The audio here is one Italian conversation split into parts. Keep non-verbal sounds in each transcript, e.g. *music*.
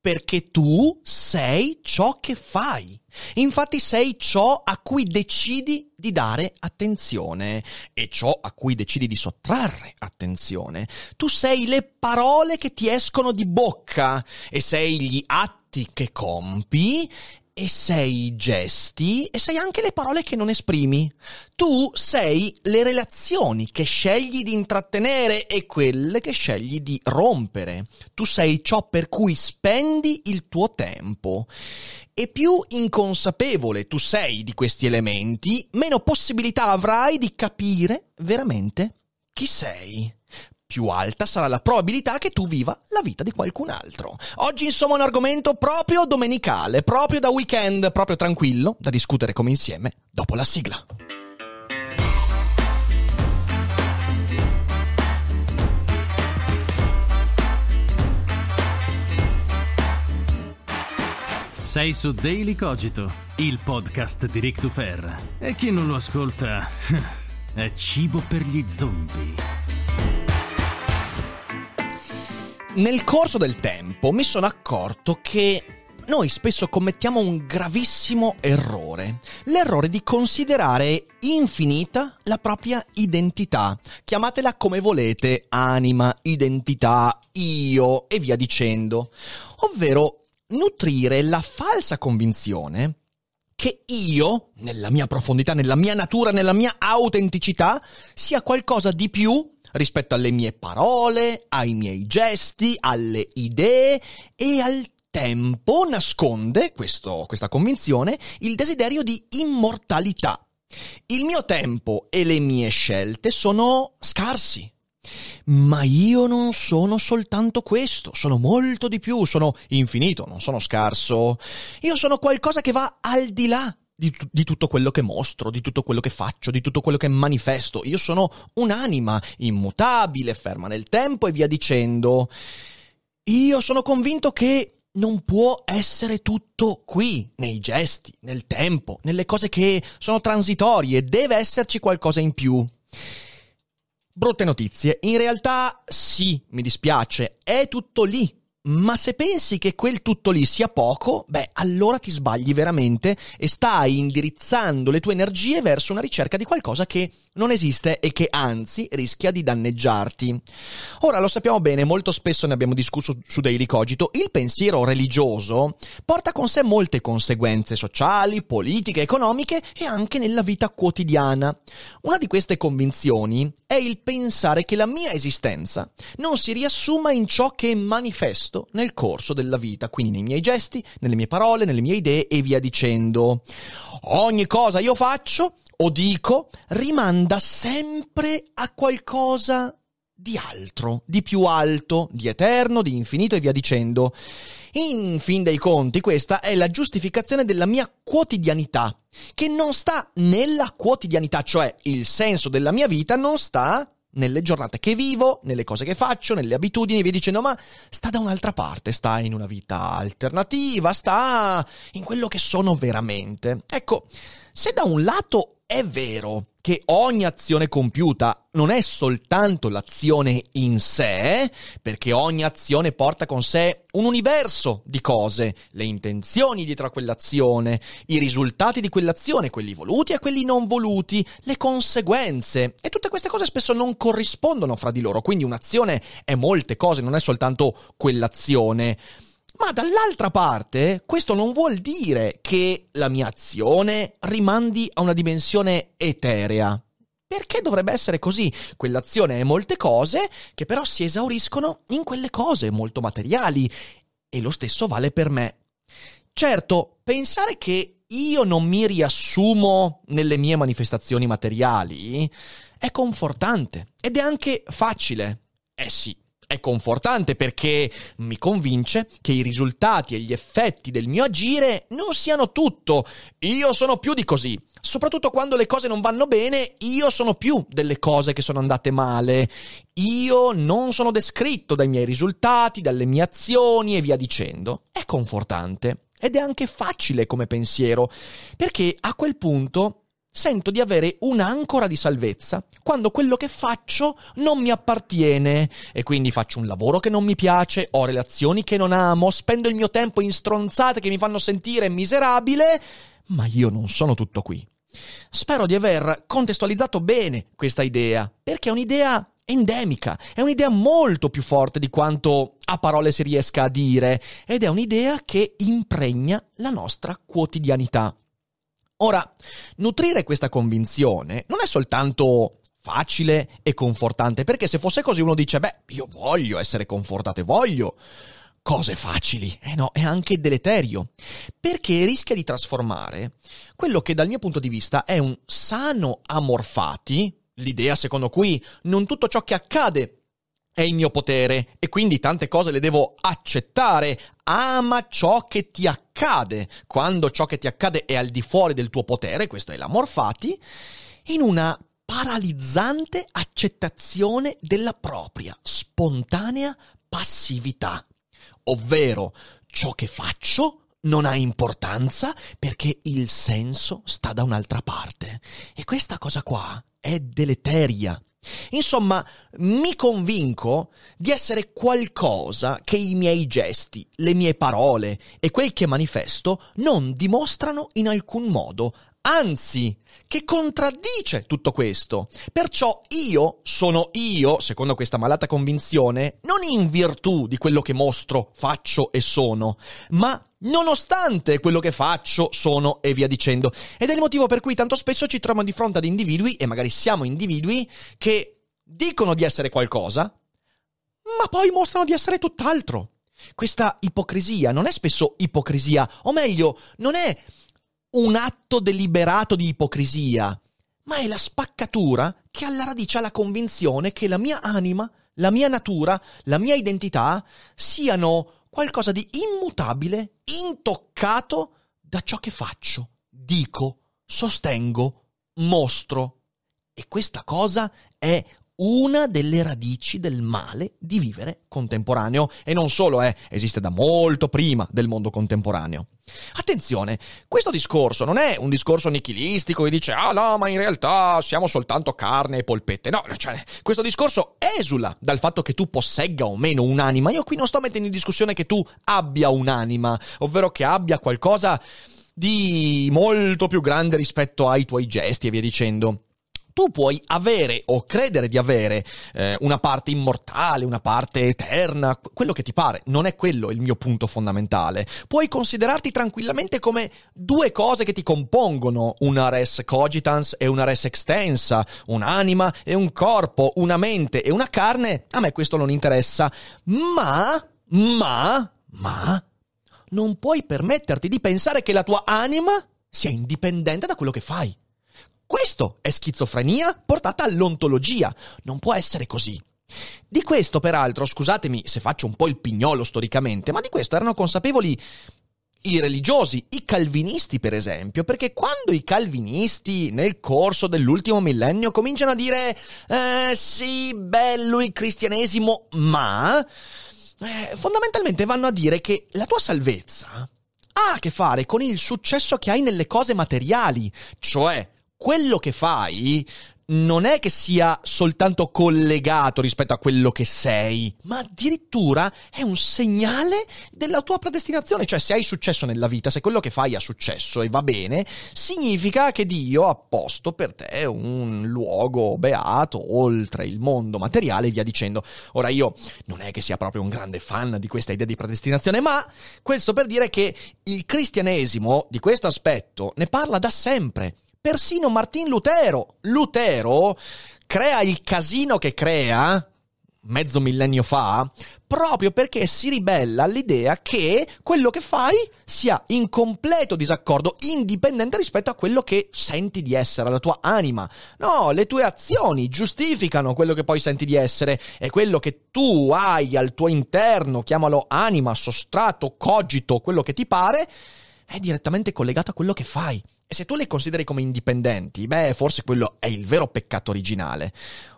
perché tu sei ciò che fai. Infatti sei ciò a cui decidi di dare attenzione e ciò a cui decidi di sottrarre attenzione. Tu sei le parole che ti escono di bocca e sei gli atti che compi e sei i gesti e sei anche le parole che non esprimi. Tu sei le relazioni che scegli di intrattenere e quelle che scegli di rompere. Tu sei ciò per cui spendi il tuo tempo. E più inconsapevole tu sei di questi elementi, meno possibilità avrai di capire veramente chi sei più alta sarà la probabilità che tu viva la vita di qualcun altro. Oggi insomma un argomento proprio domenicale, proprio da weekend, proprio tranquillo, da discutere come insieme dopo la sigla. Sei su Daily Cogito, il podcast di Rick Dufer. E chi non lo ascolta *laughs* è cibo per gli zombie. Nel corso del tempo mi sono accorto che noi spesso commettiamo un gravissimo errore, l'errore di considerare infinita la propria identità. Chiamatela come volete, anima, identità, io e via dicendo. Ovvero nutrire la falsa convinzione che io, nella mia profondità, nella mia natura, nella mia autenticità, sia qualcosa di più rispetto alle mie parole, ai miei gesti, alle idee e al tempo nasconde, questo, questa convinzione, il desiderio di immortalità. Il mio tempo e le mie scelte sono scarsi. Ma io non sono soltanto questo, sono molto di più, sono infinito, non sono scarso. Io sono qualcosa che va al di là di, di, tutto quello che mostro, di tutto quello che faccio, di tutto quello che manifesto. Io sono un'anima immutabile, ferma nel tempo e via dicendo. Io sono convinto che non può essere tutto qui, nei gesti, nel tempo, nelle cose che sono transitorie, deve esserci qualcosa in più. Brutte notizie, in realtà sì, mi dispiace, è tutto lì, ma se pensi che quel tutto lì sia poco, beh, allora ti sbagli veramente e stai indirizzando le tue energie verso una ricerca di qualcosa che non esiste e che anzi rischia di danneggiarti. Ora lo sappiamo bene, molto spesso ne abbiamo discusso su Daily Cogito, il pensiero religioso porta con sé molte conseguenze sociali, politiche, economiche e anche nella vita quotidiana. Una di queste convinzioni è il pensare che la mia esistenza non si riassuma in ciò che manifesto nel corso della vita, quindi nei miei gesti, nelle mie parole, nelle mie idee e via dicendo. Ogni cosa io faccio o dico rimanda sempre a qualcosa di altro, di più alto, di eterno, di infinito e via dicendo. In fin dei conti, questa è la giustificazione della mia quotidianità, che non sta nella quotidianità, cioè il senso della mia vita non sta nelle giornate che vivo, nelle cose che faccio, nelle abitudini, via dicendo, ma sta da un'altra parte, sta in una vita alternativa, sta in quello che sono veramente. Ecco, se da un lato è vero che ogni azione compiuta non è soltanto l'azione in sé, perché ogni azione porta con sé un universo di cose, le intenzioni dietro a quell'azione, i risultati di quell'azione, quelli voluti e quelli non voluti, le conseguenze. E tutte queste cose spesso non corrispondono fra di loro, quindi un'azione è molte cose, non è soltanto quell'azione. Ma dall'altra parte, questo non vuol dire che la mia azione rimandi a una dimensione eterea. Perché dovrebbe essere così? Quell'azione è molte cose che però si esauriscono in quelle cose molto materiali. E lo stesso vale per me. Certo, pensare che io non mi riassumo nelle mie manifestazioni materiali è confortante ed è anche facile. Eh sì, è confortante perché mi convince che i risultati e gli effetti del mio agire non siano tutto. Io sono più di così. Soprattutto quando le cose non vanno bene, io sono più delle cose che sono andate male. Io non sono descritto dai miei risultati, dalle mie azioni e via dicendo. È confortante. Ed è anche facile come pensiero, perché a quel punto sento di avere un'ancora di salvezza quando quello che faccio non mi appartiene e quindi faccio un lavoro che non mi piace, ho relazioni che non amo, spendo il mio tempo in stronzate che mi fanno sentire miserabile, ma io non sono tutto qui. Spero di aver contestualizzato bene questa idea, perché è un'idea endemica, è un'idea molto più forte di quanto a parole si riesca a dire, ed è un'idea che impregna la nostra quotidianità. Ora, nutrire questa convinzione non è soltanto facile e confortante, perché se fosse così uno dice, beh, io voglio essere confortato e voglio cose facili. Eh no, è anche deleterio, perché rischia di trasformare quello che dal mio punto di vista è un sano amorfati, l'idea secondo cui non tutto ciò che accade è il mio potere e quindi tante cose le devo accettare. Ama ciò che ti accade. Quando ciò che ti accade è al di fuori del tuo potere, questo è l'amor fati, in una paralizzante accettazione della propria spontanea passività. Ovvero, ciò che faccio non ha importanza perché il senso sta da un'altra parte. E questa cosa qua è deleteria. Insomma, mi convinco di essere qualcosa che i miei gesti, le mie parole e quel che manifesto non dimostrano in alcun modo, anzi, che contraddice tutto questo. Perciò io sono io, secondo questa malata convinzione, non in virtù di quello che mostro, faccio e sono, ma nonostante quello che faccio, sono e via dicendo. Ed è il motivo per cui tanto spesso ci troviamo di fronte ad individui, e magari siamo individui, che dicono di essere qualcosa, ma poi mostrano di essere tutt'altro. Questa ipocrisia non è spesso ipocrisia, o meglio, non è un atto deliberato di ipocrisia, ma è la spaccatura che alla radice ha la convinzione che la mia anima, la mia natura, la mia identità siano qualcosa di immutabile, intoccato da ciò che faccio, dico, sostengo, mostro. E questa cosa è una delle radici del male di vivere contemporaneo e non solo, eh, esiste da molto prima del mondo contemporaneo. Attenzione, questo discorso non è un discorso nichilistico che dice ah no, ma in realtà siamo soltanto carne e polpette. No, cioè, questo discorso esula dal fatto che tu possegga o meno un'anima. Io qui non sto mettendo in discussione che tu abbia un'anima, ovvero che abbia qualcosa di molto più grande rispetto ai tuoi gesti e via dicendo tu puoi avere o credere di avere eh, una parte immortale, una parte eterna, quello che ti pare, non è quello il mio punto fondamentale. Puoi considerarti tranquillamente come due cose che ti compongono, una res cogitans e una res extensa, un'anima e un corpo, una mente e una carne, a me questo non interessa, ma, ma, ma, non puoi permetterti di pensare che la tua anima sia indipendente da quello che fai. Questo è schizofrenia portata all'ontologia. Non può essere così. Di questo, peraltro, scusatemi se faccio un po' il pignolo storicamente, ma di questo erano consapevoli i religiosi, i calvinisti per esempio, perché quando i calvinisti nel corso dell'ultimo millennio cominciano a dire eh, sì, bello il cristianesimo, ma eh, fondamentalmente vanno a dire che la tua salvezza ha a che fare con il successo che hai nelle cose materiali, cioè quello che fai non è che sia soltanto collegato rispetto a quello che sei, ma addirittura è un segnale della tua predestinazione. Cioè, se hai successo nella vita, se quello che fai ha successo e va bene, significa che Dio ha posto per te un luogo beato oltre il mondo materiale e via dicendo. Ora, io non è che sia proprio un grande fan di questa idea di predestinazione, ma questo per dire che il cristianesimo di questo aspetto ne parla da sempre. Persino Martin Lutero. Lutero crea il casino che crea mezzo millennio fa, proprio perché si ribella all'idea che quello che fai sia in completo disaccordo, indipendente rispetto a quello che senti di essere, la tua anima. No, le tue azioni giustificano quello che poi senti di essere e quello che tu hai al tuo interno, chiamalo anima, sostrato, cogito, quello che ti pare, è direttamente collegato a quello che fai. E se tu le consideri come indipendenti, beh, forse quello è il vero peccato originale.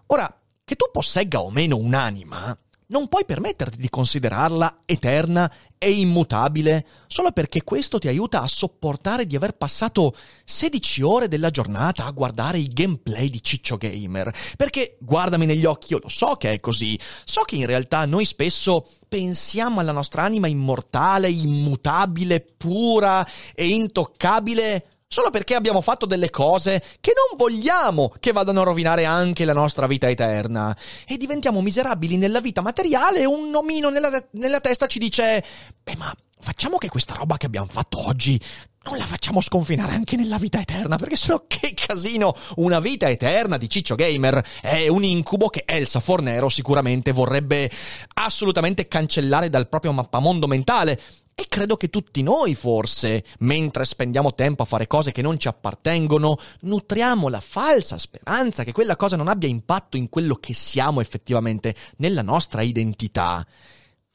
Ora, che tu possegga o meno un'anima, non puoi permetterti di considerarla eterna e immutabile solo perché questo ti aiuta a sopportare di aver passato 16 ore della giornata a guardare i gameplay di Ciccio Gamer. Perché guardami negli occhi, io lo so che è così. So che in realtà noi spesso pensiamo alla nostra anima immortale, immutabile, pura e intoccabile solo perché abbiamo fatto delle cose che non vogliamo che vadano a rovinare anche la nostra vita eterna. E diventiamo miserabili nella vita materiale e un nomino nella, nella testa ci dice, beh ma facciamo che questa roba che abbiamo fatto oggi non la facciamo sconfinare anche nella vita eterna, perché sennò *laughs* che casino! Una vita eterna di Ciccio Gamer è un incubo che Elsa Fornero sicuramente vorrebbe assolutamente cancellare dal proprio mappamondo mentale. E credo che tutti noi, forse, mentre spendiamo tempo a fare cose che non ci appartengono, nutriamo la falsa speranza che quella cosa non abbia impatto in quello che siamo effettivamente, nella nostra identità.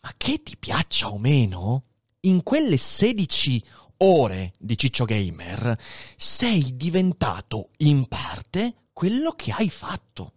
Ma che ti piaccia o meno, in quelle 16 ore di Ciccio Gamer sei diventato in parte quello che hai fatto.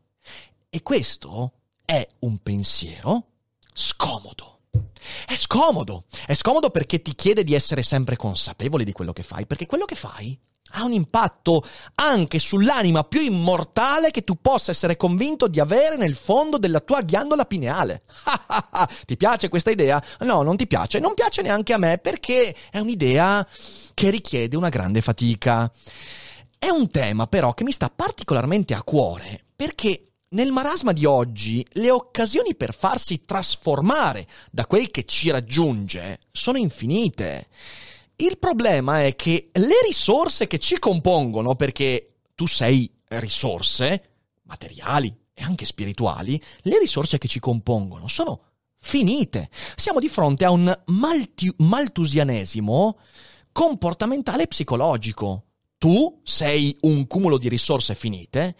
E questo è un pensiero scomodo. È scomodo, è scomodo perché ti chiede di essere sempre consapevole di quello che fai, perché quello che fai ha un impatto anche sull'anima più immortale che tu possa essere convinto di avere nel fondo della tua ghiandola pineale. *laughs* ti piace questa idea? No, non ti piace. Non piace neanche a me perché è un'idea che richiede una grande fatica. È un tema però che mi sta particolarmente a cuore perché nel marasma di oggi le occasioni per farsi trasformare da quel che ci raggiunge sono infinite. Il problema è che le risorse che ci compongono, perché tu sei risorse materiali e anche spirituali, le risorse che ci compongono sono finite. Siamo di fronte a un malti- maltusianesimo comportamentale e psicologico. Tu sei un cumulo di risorse finite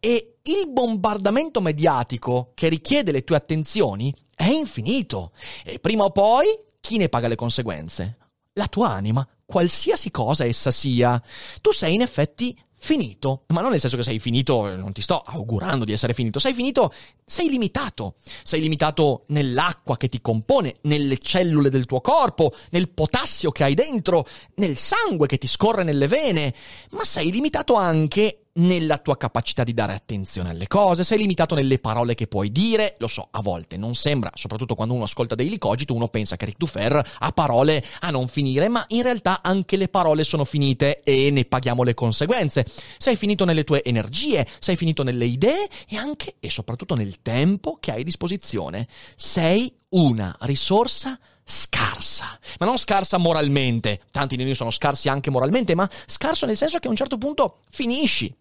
e il bombardamento mediatico che richiede le tue attenzioni è infinito e prima o poi chi ne paga le conseguenze? La tua anima, qualsiasi cosa essa sia. Tu sei in effetti finito, ma non nel senso che sei finito, non ti sto augurando di essere finito, sei finito, sei limitato, sei limitato nell'acqua che ti compone, nelle cellule del tuo corpo, nel potassio che hai dentro, nel sangue che ti scorre nelle vene, ma sei limitato anche nella tua capacità di dare attenzione alle cose, sei limitato nelle parole che puoi dire, lo so, a volte non sembra, soprattutto quando uno ascolta Daily Cogito, uno pensa che Rick Dufer ha parole a non finire, ma in realtà anche le parole sono finite e ne paghiamo le conseguenze. Sei finito nelle tue energie, sei finito nelle idee e anche e soprattutto nel tempo che hai a disposizione. Sei una risorsa scarsa, ma non scarsa moralmente, tanti di noi sono scarsi anche moralmente, ma scarso nel senso che a un certo punto finisci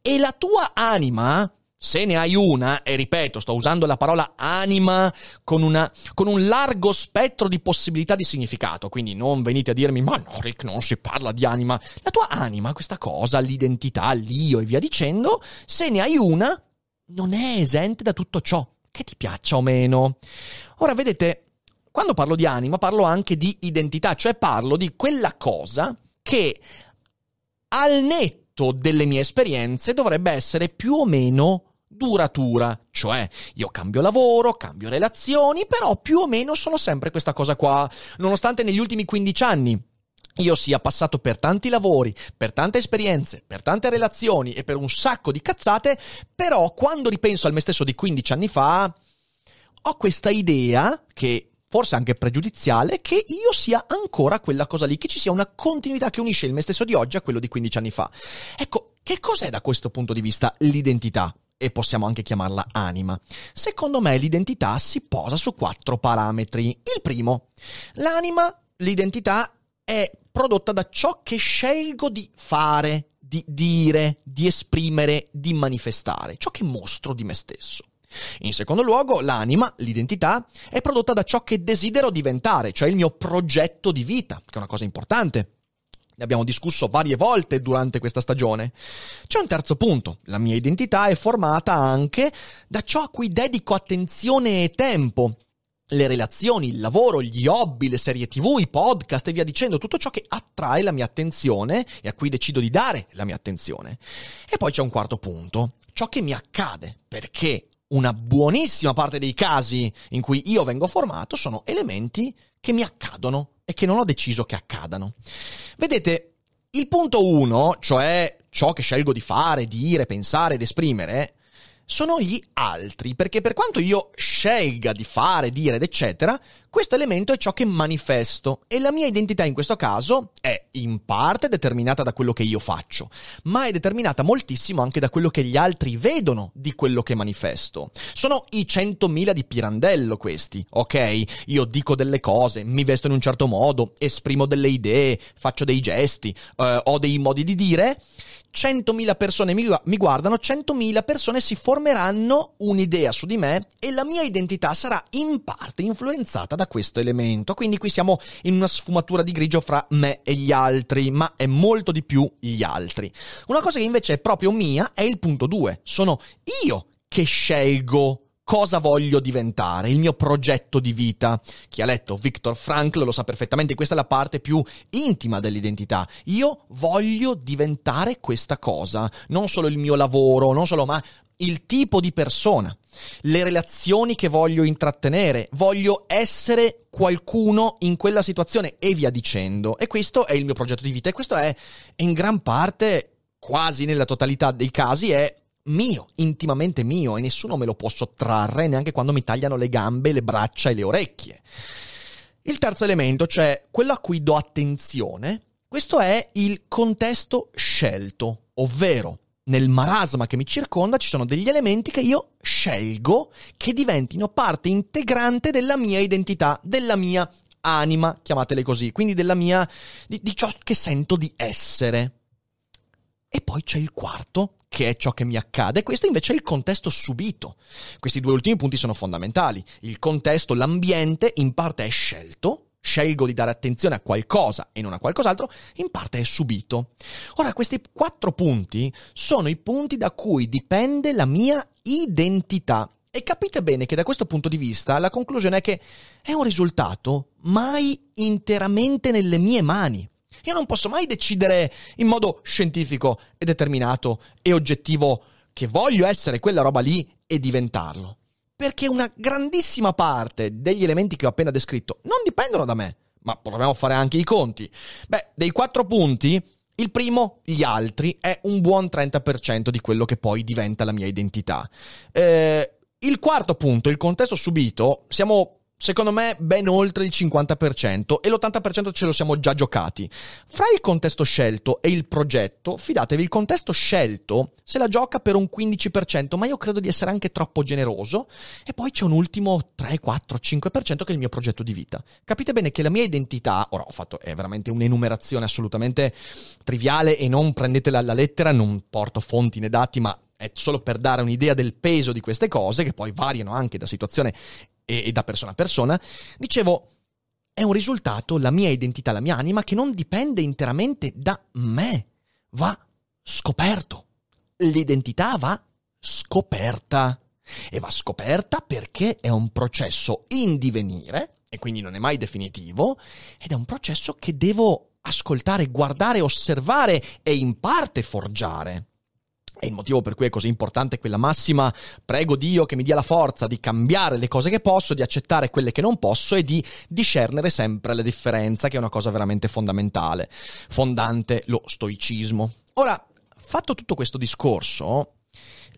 e la tua anima, se ne hai una, e ripeto, sto usando la parola anima con, una, con, un largo spettro di possibilità di significato, quindi non venite a dirmi, ma no, Rick, non si parla di anima. La tua anima, questa cosa, l'identità, l'io e via dicendo, se ne hai una, non è esente da tutto ciò, che ti piaccia o meno. Ora, vedete, quando parlo di anima parlo anche di identità, cioè parlo di quella cosa che al netto delle mie esperienze dovrebbe essere più o meno duratura, cioè io cambio lavoro, cambio relazioni, però più o meno sono sempre questa cosa qua, nonostante negli ultimi 15 anni io sia passato per tanti lavori, per tante esperienze, per tante relazioni e per un sacco di cazzate, però quando ripenso al me stesso di 15 anni fa, ho questa idea che forse anche pregiudiziale, che io sia ancora quella cosa lì, che ci sia una continuità che unisce il me stesso di oggi a quello di 15 anni fa. Ecco, che cos'è da questo punto di vista l'identità? E possiamo anche chiamarla anima. Secondo me l'identità si posa su quattro parametri. Il primo, l'anima, l'identità è prodotta da ciò che scelgo di fare, di dire, di esprimere, di manifestare, ciò che mostro di me stesso. In secondo luogo, l'anima, l'identità, è prodotta da ciò che desidero diventare, cioè il mio progetto di vita, che è una cosa importante. Ne abbiamo discusso varie volte durante questa stagione. C'è un terzo punto. La mia identità è formata anche da ciò a cui dedico attenzione e tempo. Le relazioni, il lavoro, gli hobby, le serie tv, i podcast e via dicendo, tutto ciò che attrae la mia attenzione e a cui decido di dare la mia attenzione. E poi c'è un quarto punto, ciò che mi accade, perché una buonissima parte dei casi in cui io vengo formato sono elementi che mi accadono e che non ho deciso che accadano. Vedete, il punto 1, cioè ciò che scelgo di fare, dire, pensare ed esprimere, sono gli altri, perché per quanto io scelga di fare, dire ed eccetera, questo elemento è ciò che manifesto e la mia identità in questo caso è in parte determinata da quello che io faccio, ma è determinata moltissimo anche da quello che gli altri vedono di quello che manifesto. Sono i centomila di Pirandello questi, ok? Io dico delle cose, mi vesto in un certo modo, esprimo delle idee, faccio dei gesti, eh, ho dei modi di dire 100.000 persone mi, mi guardano, 100.000 persone si formeranno un'idea su di me e la mia identità sarà in parte influenzata da questo elemento. Quindi qui siamo in una sfumatura di grigio fra me e gli altri, ma è molto di più gli altri. Una cosa che invece è proprio mia è il punto 2. Sono io che scelgo cosa voglio diventare, il mio progetto di vita. Chi ha letto Viktor Frankl lo sa perfettamente, questa è la parte più intima dell'identità. Io voglio diventare questa cosa, non solo il mio lavoro, non solo, ma il tipo di persona, le relazioni che voglio intrattenere, voglio essere qualcuno in quella situazione e via dicendo. E questo è il mio progetto di vita e questo è in gran parte, quasi nella totalità dei casi, è mio, intimamente mio, e nessuno me lo può sottrarre neanche quando mi tagliano le gambe, le braccia e le orecchie. Il terzo elemento, cioè quello a cui do attenzione, questo è il contesto scelto, ovvero nel marasma che mi circonda ci sono degli elementi che io scelgo che diventino parte integrante della mia identità, della mia anima, chiamatele così, quindi della mia, di, di ciò che sento di essere. E poi c'è il quarto, che è ciò che mi accade, questo invece è il contesto subito. Questi due ultimi punti sono fondamentali. Il contesto, l'ambiente, in parte è scelto, scelgo di dare attenzione a qualcosa e non a qualcos'altro, in parte è subito. Ora, questi quattro punti sono i punti da cui dipende la mia identità. E capite bene che da questo punto di vista la conclusione è che è un risultato mai interamente nelle mie mani. Io non posso mai decidere in modo scientifico e determinato e oggettivo che voglio essere quella roba lì e diventarlo. Perché una grandissima parte degli elementi che ho appena descritto non dipendono da me. Ma proviamo a fare anche i conti. Beh, dei quattro punti, il primo, gli altri, è un buon 30% di quello che poi diventa la mia identità. Eh, il quarto punto, il contesto subito, siamo secondo me ben oltre il 50% e l'80% ce lo siamo già giocati. Fra il contesto scelto e il progetto, fidatevi, il contesto scelto se la gioca per un 15%, ma io credo di essere anche troppo generoso e poi c'è un ultimo 3, 4, 5% che è il mio progetto di vita. Capite bene che la mia identità, ora ho fatto è veramente un'enumerazione assolutamente triviale e non prendetela alla lettera, non porto fonti né dati, ma è solo per dare un'idea del peso di queste cose, che poi variano anche da situazione e, e da persona a persona, dicevo, è un risultato, la mia identità, la mia anima, che non dipende interamente da me, va scoperto. L'identità va scoperta. E va scoperta perché è un processo in divenire, e quindi non è mai definitivo, ed è un processo che devo ascoltare, guardare, osservare e in parte forgiare. È il motivo per cui è così importante quella massima prego Dio che mi dia la forza di cambiare le cose che posso, di accettare quelle che non posso e di discernere sempre la differenza, che è una cosa veramente fondamentale, fondante lo stoicismo. Ora, fatto tutto questo discorso,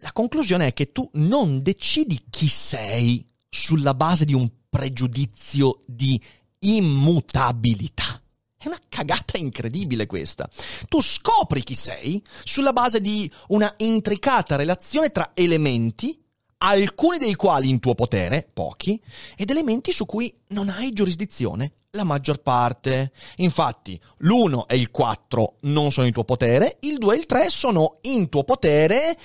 la conclusione è che tu non decidi chi sei sulla base di un pregiudizio di immutabilità. È una cagata incredibile questa. Tu scopri chi sei sulla base di una intricata relazione tra elementi, alcuni dei quali in tuo potere, pochi, ed elementi su cui non hai giurisdizione, la maggior parte. Infatti, l'1 e il 4 non sono in tuo potere, il 2 e il 3 sono in tuo potere,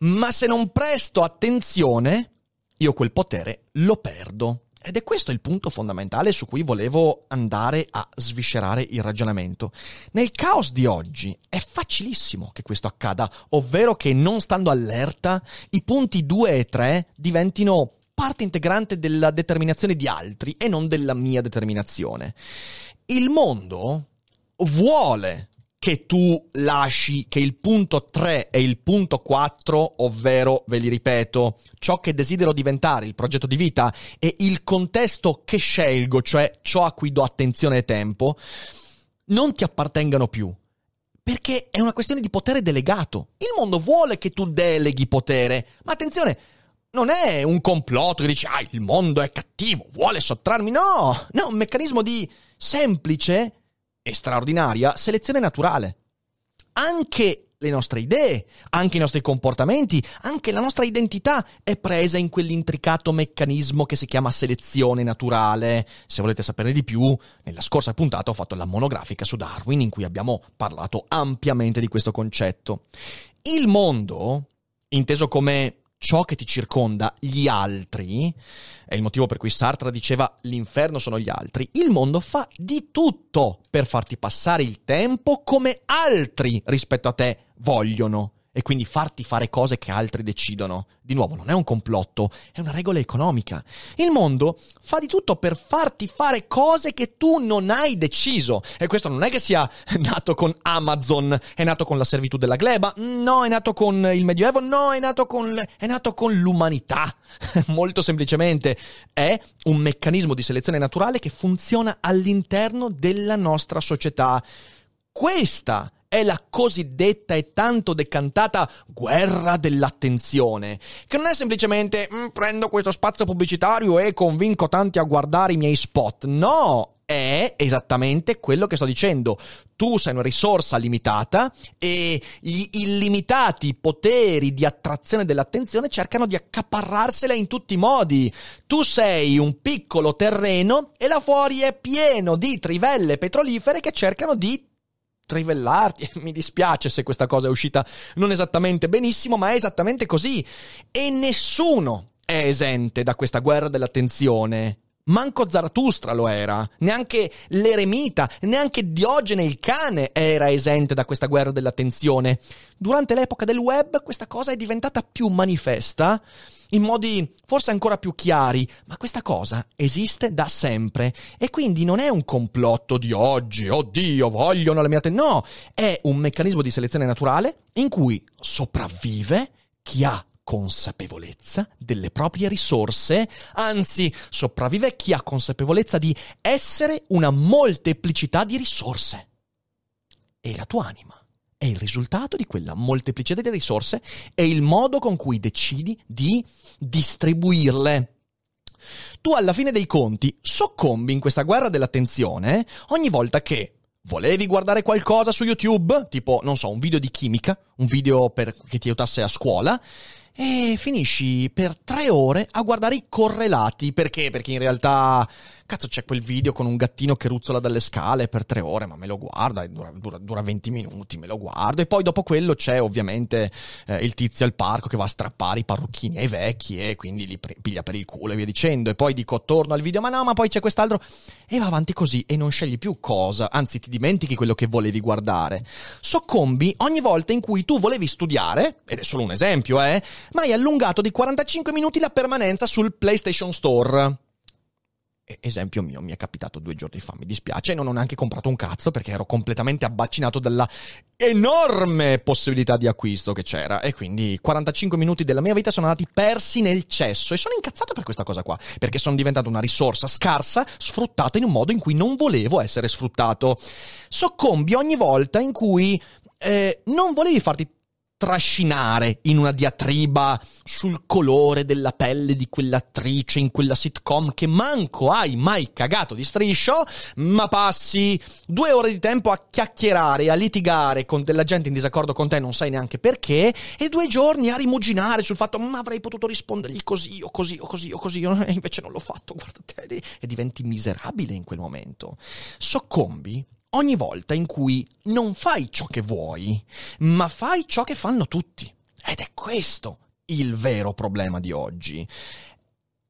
ma se non presto attenzione, io quel potere lo perdo. Ed è questo il punto fondamentale su cui volevo andare a sviscerare il ragionamento. Nel caos di oggi è facilissimo che questo accada, ovvero che non stando allerta i punti 2 e 3 diventino parte integrante della determinazione di altri e non della mia determinazione. Il mondo vuole che tu lasci che il punto 3 e il punto 4, ovvero, ve li ripeto, ciò che desidero diventare, il progetto di vita, e il contesto che scelgo, cioè ciò a cui do attenzione e tempo, non ti appartengano più. Perché è una questione di potere delegato. Il mondo vuole che tu deleghi potere, ma attenzione, non è un complotto che dice, ah, il mondo è cattivo, vuole sottrarmi. No, no, è un meccanismo di semplice e straordinaria selezione naturale. Anche le nostre idee, anche i nostri comportamenti, anche la nostra identità è presa in quell'intricato meccanismo che si chiama selezione naturale. Se volete saperne di più, nella scorsa puntata ho fatto la monografica su Darwin in cui abbiamo parlato ampiamente di questo concetto. Il mondo, inteso come ciò che ti circonda, gli altri, è il motivo per cui Sartre diceva l'inferno sono gli altri, il mondo fa di tutto per farti passare il tempo come altri rispetto a te vogliono e quindi farti fare cose che altri decidono. Di nuovo, non è un complotto, è una regola economica. Il mondo fa di tutto per farti fare cose che tu non hai deciso. E questo non è che sia *laughs* nato con Amazon, è nato con la servitù della gleba, no, è nato con il Medioevo, no, è nato con, è nato con l'umanità. *laughs* Molto semplicemente è un meccanismo di selezione naturale che funziona all'interno della nostra società. Questa è la cosiddetta e tanto decantata guerra dell'attenzione, che non è semplicemente mm, prendo questo spazio pubblicitario e convinco tanti a guardare i miei spot, no, è esattamente quello che sto dicendo. Tu sei una risorsa limitata e gli illimitati poteri di attrazione dell'attenzione cercano di accaparrarsela in tutti i modi. Tu sei un piccolo terreno e là fuori è pieno di trivelle petrolifere che cercano di trivellarti. *laughs* Mi dispiace se questa cosa è uscita non esattamente benissimo, ma è esattamente così. E nessuno è esente da questa guerra dell'attenzione. Manco Zaratustra lo era, neanche l'eremita, neanche Diogene il cane era esente da questa guerra dell'attenzione. Durante l'epoca del web questa cosa è diventata più manifesta in modi forse ancora più chiari, ma questa cosa esiste da sempre e quindi non è un complotto di oggi, oddio, vogliono la mia te, no, è un meccanismo di selezione naturale in cui sopravvive chi ha consapevolezza delle proprie risorse, anzi sopravvive chi ha consapevolezza di essere una molteplicità di risorse. E la tua anima è il risultato di quella molteplicità di risorse e il modo con cui decidi di distribuirle. Tu alla fine dei conti soccombi in questa guerra dell'attenzione ogni volta che volevi guardare qualcosa su YouTube, tipo, non so, un video di chimica, un video per, che ti aiutasse a scuola, e finisci per tre ore a guardare i correlati. Perché? Perché in realtà Cazzo, c'è quel video con un gattino che ruzzola dalle scale per tre ore, ma me lo guarda, dura, dura, dura 20 minuti, me lo guardo. E poi dopo quello c'è ovviamente eh, il tizio al parco che va a strappare i parrucchini ai vecchi e quindi li pre- piglia per il culo e via dicendo. E poi dico, torno al video, ma no, ma poi c'è quest'altro. E va avanti così e non scegli più cosa, anzi ti dimentichi quello che volevi guardare. Soccombi ogni volta in cui tu volevi studiare, ed è solo un esempio, eh, ma hai allungato di 45 minuti la permanenza sul PlayStation Store Esempio mio, mi è capitato due giorni fa, mi dispiace, non ho neanche comprato un cazzo perché ero completamente abbacinato dalla enorme possibilità di acquisto che c'era e quindi 45 minuti della mia vita sono andati persi nel cesso e sono incazzato per questa cosa qua, perché sono diventato una risorsa scarsa, sfruttata in un modo in cui non volevo essere sfruttato. Soccombi ogni volta in cui eh, non volevi farti trascinare in una diatriba sul colore della pelle di quell'attrice in quella sitcom che manco hai mai cagato di striscio, ma passi due ore di tempo a chiacchierare, a litigare con della gente in disaccordo con te, non sai neanche perché, e due giorni a rimuginare sul fatto ma avrei potuto rispondergli così o così o così o così, *laughs* e invece non l'ho fatto, guarda te, e diventi miserabile in quel momento. Soccombi ogni volta in cui non fai ciò che vuoi, ma fai ciò che fanno tutti. Ed è questo il vero problema di oggi.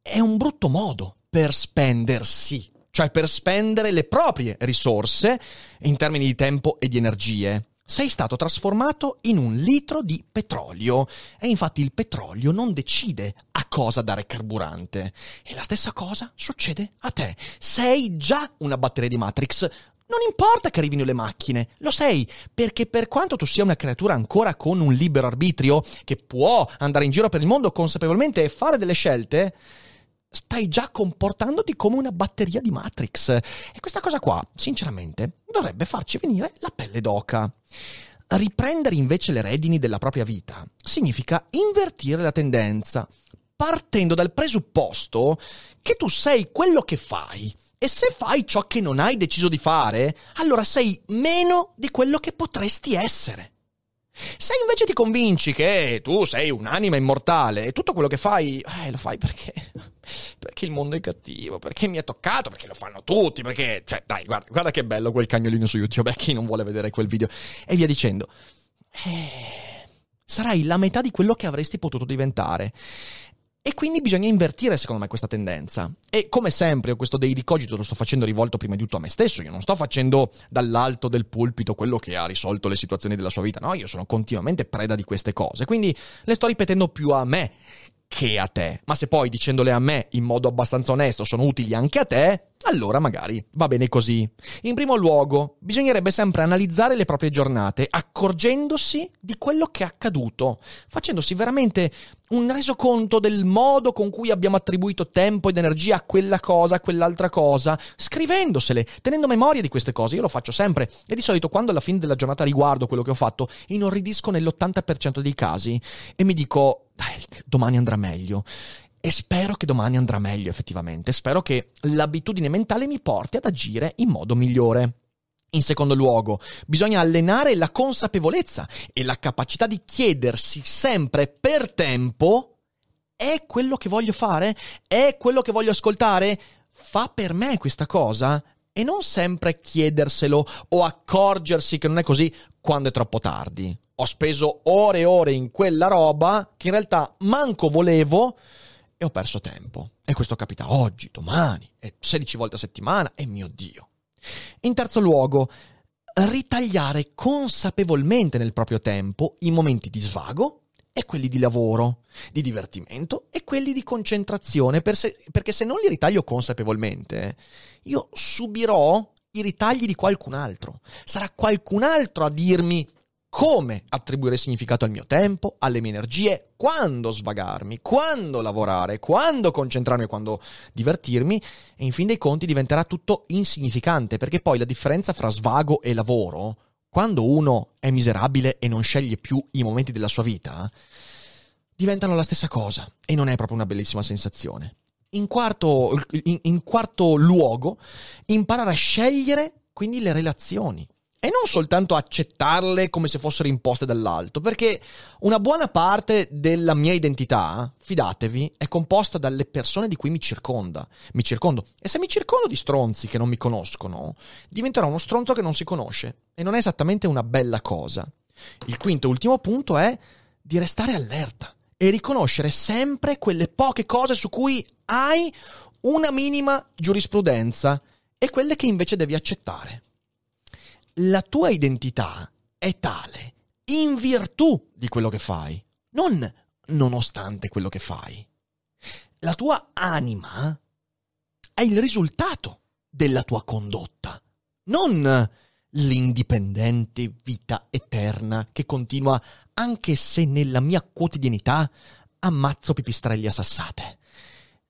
È un brutto modo per spendersi, cioè per spendere le proprie risorse in termini di tempo e di energie. Sei stato trasformato in un litro di petrolio e infatti il petrolio non decide a cosa dare carburante. E la stessa cosa succede a te. Sei già una batteria di Matrix, non importa che arrivino le macchine, lo sei, perché per quanto tu sia una creatura ancora con un libero arbitrio, che può andare in giro per il mondo consapevolmente e fare delle scelte, stai già comportandoti come una batteria di Matrix. E questa cosa qua, sinceramente, dovrebbe farci venire la pelle d'oca. Riprendere invece le redini della propria vita significa invertire la tendenza, partendo dal presupposto che tu sei quello che fai e se fai ciò che non hai deciso di fare, allora sei meno di quello che potresti essere. Se invece ti convinci che tu sei un'anima immortale e tutto quello che fai, eh, lo fai perché, perché il mondo è cattivo, perché mi è toccato, perché lo fanno tutti, perché, cioè, dai, guarda, guarda che bello quel cagnolino su YouTube, eh, chi non vuole vedere quel video, e via dicendo. Eh, sarai la metà di quello che avresti potuto diventare. E quindi bisogna invertire, secondo me, questa tendenza. E come sempre, io questo Daily Cogito lo sto facendo rivolto prima di tutto a me stesso. Io non sto facendo dall'alto del pulpito quello che ha risolto le situazioni della sua vita. No, io sono continuamente preda di queste cose. Quindi le sto ripetendo più a me che a te. Ma se poi dicendole a me in modo abbastanza onesto sono utili anche a te, allora magari va bene così. In primo luogo, bisognerebbe sempre analizzare le proprie giornate, accorgendosi di quello che è accaduto, facendosi veramente un resoconto del modo con cui abbiamo attribuito tempo ed energia a quella cosa, a quell'altra cosa, scrivendosele, tenendo memoria di queste cose. Io lo faccio sempre e di solito quando alla fine della giornata riguardo quello che ho fatto, inorridisco nell'80% dei casi e mi dico, dai, domani andrà meglio. E spero che domani andrà meglio effettivamente. Spero che l'abitudine mentale mi porti ad agire in modo migliore. In secondo luogo, bisogna allenare la consapevolezza e la capacità di chiedersi sempre per tempo è quello che voglio fare? È quello che voglio ascoltare? Fa per me questa cosa? E non sempre chiederselo o accorgersi che non è così quando è troppo tardi. Ho speso ore e ore in quella roba che in realtà manco volevo e ho perso tempo. E questo capita oggi, domani, e 16 volte a settimana, e mio Dio. In terzo luogo, ritagliare consapevolmente nel proprio tempo i momenti di svago e quelli di lavoro, di divertimento e quelli di concentrazione, per se, perché se non li ritaglio consapevolmente, io subirò i ritagli di qualcun altro. Sarà qualcun altro a dirmi come attribuire significato al mio tempo, alle mie energie, quando svagarmi, quando lavorare, quando concentrarmi quando divertirmi e in fin dei conti diventerà tutto insignificante perché poi la differenza fra svago e lavoro, quando uno è miserabile e non sceglie più i momenti della sua vita, diventano la stessa cosa e non è proprio una bellissima sensazione. In quarto, in, in quarto luogo, imparare a scegliere quindi le relazioni e non soltanto accettarle come se fossero imposte dall'alto, perché una buona parte della mia identità, fidatevi, è composta dalle persone di cui mi circonda. Mi circondo. E se mi circondo di stronzi che non mi conoscono, diventerò uno stronzo che non si conosce. E non è esattamente una bella cosa. Il quinto e ultimo punto è di restare allerta e riconoscere sempre quelle poche cose su cui hai una minima giurisprudenza e quelle che invece devi accettare la tua identità è tale in virtù di quello che fai, non nonostante quello che fai. La tua anima è il risultato della tua condotta, non l'indipendente vita eterna che continua anche se nella mia quotidianità ammazzo pipistrelli a sassate.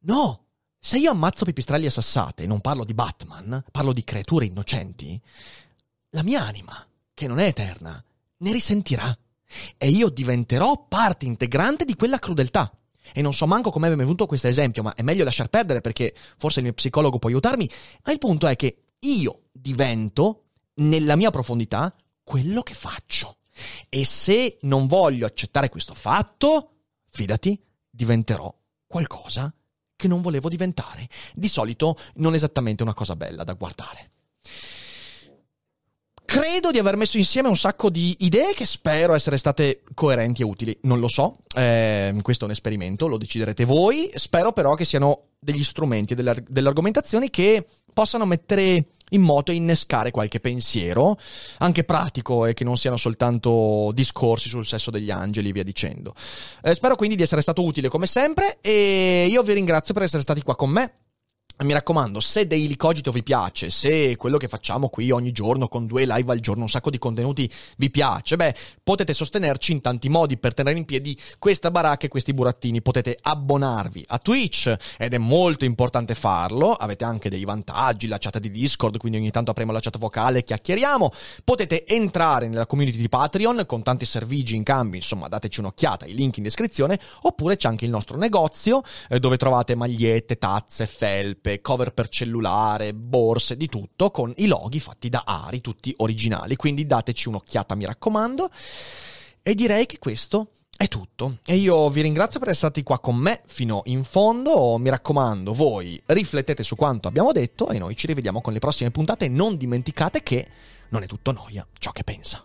No, se io ammazzo pipistrelli a sassate, non parlo di Batman, parlo di creature innocenti, la mia anima, che non è eterna, ne risentirà e io diventerò parte integrante di quella crudeltà. E non so manco come è venuto questo esempio, ma è meglio lasciar perdere perché forse il mio psicologo può aiutarmi. Ma il punto è che io divento, nella mia profondità, quello che faccio. E se non voglio accettare questo fatto, fidati, diventerò qualcosa che non volevo diventare. Di solito non esattamente una cosa bella da guardare. Credo di aver messo insieme un sacco di idee che spero essere state coerenti e utili. Non lo so, eh, questo è un esperimento, lo deciderete voi. Spero però che siano degli strumenti e delle, delle argomentazioni che possano mettere in moto e innescare qualche pensiero, anche pratico, e che non siano soltanto discorsi sul sesso degli angeli e via dicendo. Eh, spero quindi di essere stato utile come sempre e io vi ringrazio per essere stati qua con me. Mi raccomando, se Daily Cogito vi piace, se quello che facciamo qui ogni giorno con due live al giorno, un sacco di contenuti vi piace, beh, potete sostenerci in tanti modi per tenere in piedi questa baracca e questi burattini. Potete abbonarvi a Twitch ed è molto importante farlo. Avete anche dei vantaggi, la chat di Discord, quindi ogni tanto apriamo la chat vocale e chiacchieriamo. Potete entrare nella community di Patreon con tanti servigi in cambio, insomma, dateci un'occhiata, i link in descrizione, oppure c'è anche il nostro negozio eh, dove trovate magliette, tazze, felpe cover per cellulare, borse, di tutto, con i loghi fatti da Ari, tutti originali. Quindi dateci un'occhiata, mi raccomando. E direi che questo è tutto. E io vi ringrazio per essere stati qua con me fino in fondo. Mi raccomando, voi riflettete su quanto abbiamo detto e noi ci rivediamo con le prossime puntate. Non dimenticate che non è tutto noia ciò che pensa.